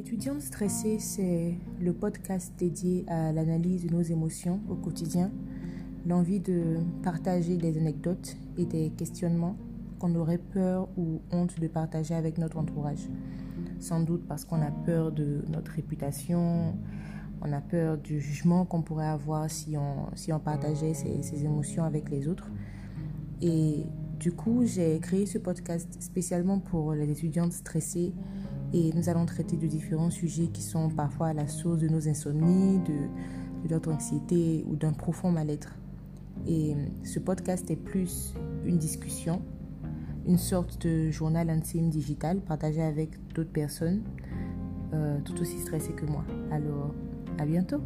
Étudiante stressée, c'est le podcast dédié à l'analyse de nos émotions au quotidien, l'envie de partager des anecdotes et des questionnements qu'on aurait peur ou honte de partager avec notre entourage. Sans doute parce qu'on a peur de notre réputation, on a peur du jugement qu'on pourrait avoir si on, si on partageait ses, émotions avec les autres. Du coup, j'ai créé ce podcast spécialement pour les étudiantes stressées et nous allons traiter de différents sujets qui sont parfois à la source de nos insomnies, de, notre anxiété ou d'un profond mal-être. Et ce podcast est plus une discussion, une sorte de journal intime digital partagé avec d'autres personnes euh, tout aussi stressées que moi. Alors, à bientôt